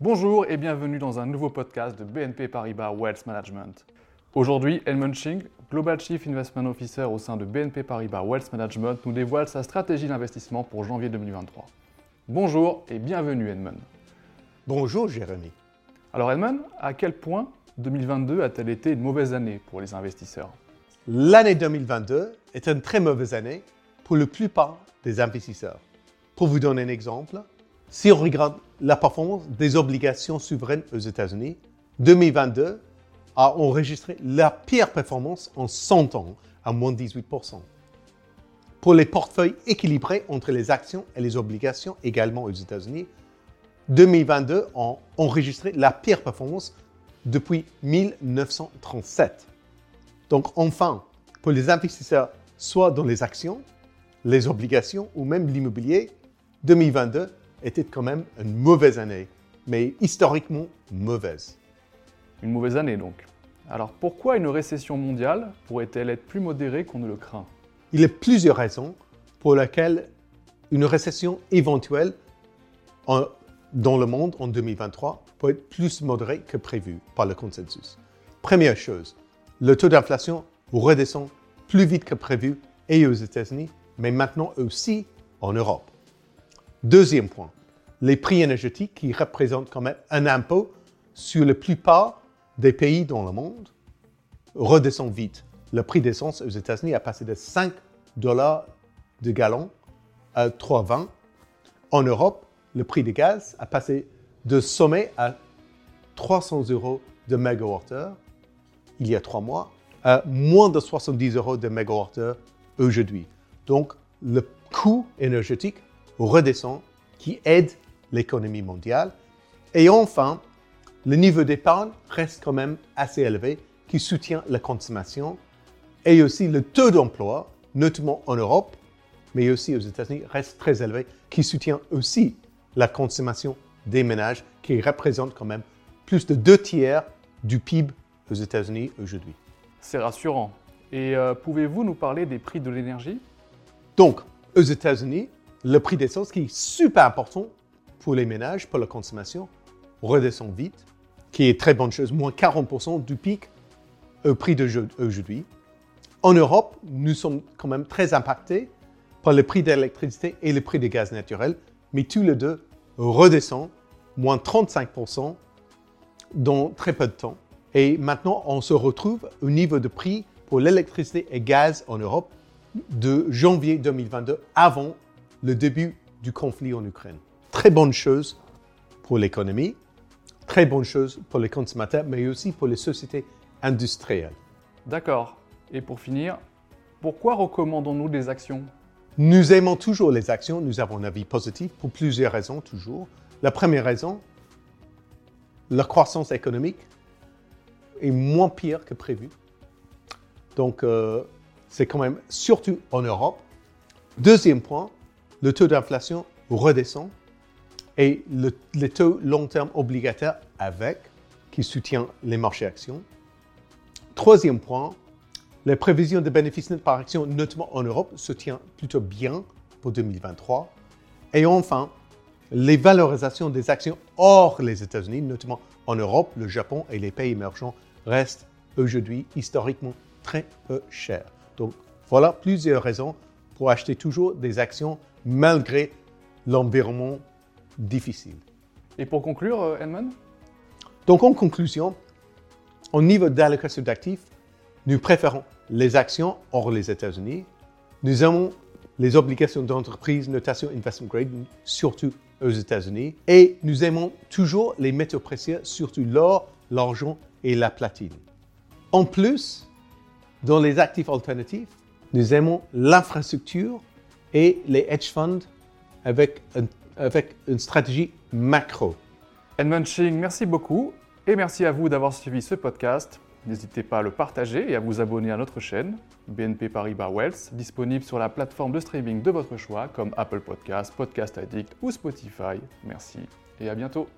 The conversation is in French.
Bonjour et bienvenue dans un nouveau podcast de BNP Paribas Wealth Management. Aujourd'hui, Edmund Ching, Global Chief Investment Officer au sein de BNP Paribas Wealth Management, nous dévoile sa stratégie d'investissement pour janvier 2023. Bonjour et bienvenue Edmund. Bonjour Jérémy. Alors Edmund, à quel point 2022 a-t-elle été une mauvaise année pour les investisseurs? L'année 2022 est une très mauvaise année pour la plupart des investisseurs. Pour vous donner un exemple, si on regarde la performance des obligations souveraines aux États-Unis, 2022 a enregistré la pire performance en 100 ans, à moins de 18%. Pour les portefeuilles équilibrés entre les actions et les obligations, également aux États-Unis, 2022 a enregistré la pire performance depuis 1937. Donc enfin, pour les investisseurs, soit dans les actions, les obligations ou même l'immobilier, 2022 était quand même une mauvaise année, mais historiquement mauvaise. Une mauvaise année donc. Alors pourquoi une récession mondiale pourrait-elle être plus modérée qu'on ne le craint? Il y a plusieurs raisons pour lesquelles une récession éventuelle dans le monde en 2023 peut être plus modérée que prévu par le consensus. Première chose, le taux d'inflation redescend plus vite que prévu et aux États-Unis, mais maintenant aussi en Europe. Deuxième point, les prix énergétiques qui représentent quand même un impôt sur la plupart des pays dans le monde redescendent vite. Le prix d'essence aux États-Unis a passé de 5 dollars de gallon à 3,20. En Europe, le prix du gaz a passé de sommet à 300 euros de mégawattheure il y a trois mois à moins de 70 euros de mégawattheure aujourd'hui. Donc, le coût énergétique redescend qui aide l'économie mondiale. Et enfin, le niveau d'épargne reste quand même assez élevé qui soutient la consommation et aussi le taux d'emploi, notamment en Europe, mais aussi aux États-Unis, reste très élevé qui soutient aussi la consommation des ménages qui représente quand même plus de deux tiers du PIB aux États-Unis aujourd'hui. C'est rassurant. Et euh, pouvez-vous nous parler des prix de l'énergie? Donc, aux États-Unis, le prix d'essence, qui est super important pour les ménages, pour la consommation, redescend vite, qui est très bonne chose, moins 40% du pic au prix d'aujourd'hui. En Europe, nous sommes quand même très impactés par le prix de l'électricité et le prix du gaz naturel, mais tous les deux redescendent, moins 35% dans très peu de temps. Et maintenant, on se retrouve au niveau de prix pour l'électricité et gaz en Europe de janvier 2022, avant le début du conflit en Ukraine. Très bonne chose pour l'économie, très bonne chose pour les consommateurs, mais aussi pour les sociétés industrielles. D'accord. Et pour finir, pourquoi recommandons-nous des actions? Nous aimons toujours les actions, nous avons un avis positif pour plusieurs raisons toujours. La première raison, la croissance économique est moins pire que prévu. Donc, euh, c'est quand même surtout en Europe. Deuxième point, le taux d'inflation redescend et le, taux long terme obligataire avec, qui soutient les marchés actions. Troisième point, les prévisions de bénéfices nets par action, notamment en Europe, se tiennent plutôt bien pour 2023. Et enfin, les valorisations des actions hors les États-Unis, notamment en Europe, le Japon et les pays émergents, restent aujourd'hui historiquement très peu chers. Donc voilà plusieurs raisons pour acheter toujours des actions malgré l'environnement difficile. Et pour conclure, euh, Edmund Donc en conclusion, au niveau d'allocation d'actifs, nous préférons les actions hors les États-Unis. Nous aimons les obligations d'entreprise, notation investment grade, surtout aux États-Unis. Et nous aimons toujours les métaux précieux, surtout l'or, l'argent et la platine. En plus, dans les actifs alternatifs, nous aimons l'infrastructure et les hedge funds avec, une stratégie macro. Edmund Ching, merci beaucoup et merci à vous d'avoir suivi ce podcast. N'hésitez pas à le partager et à vous abonner à notre chaîne BNP Paribas Wealth, disponible sur la plateforme de streaming de votre choix comme Apple Podcast, Podcast Addict ou Spotify. Merci et à bientôt.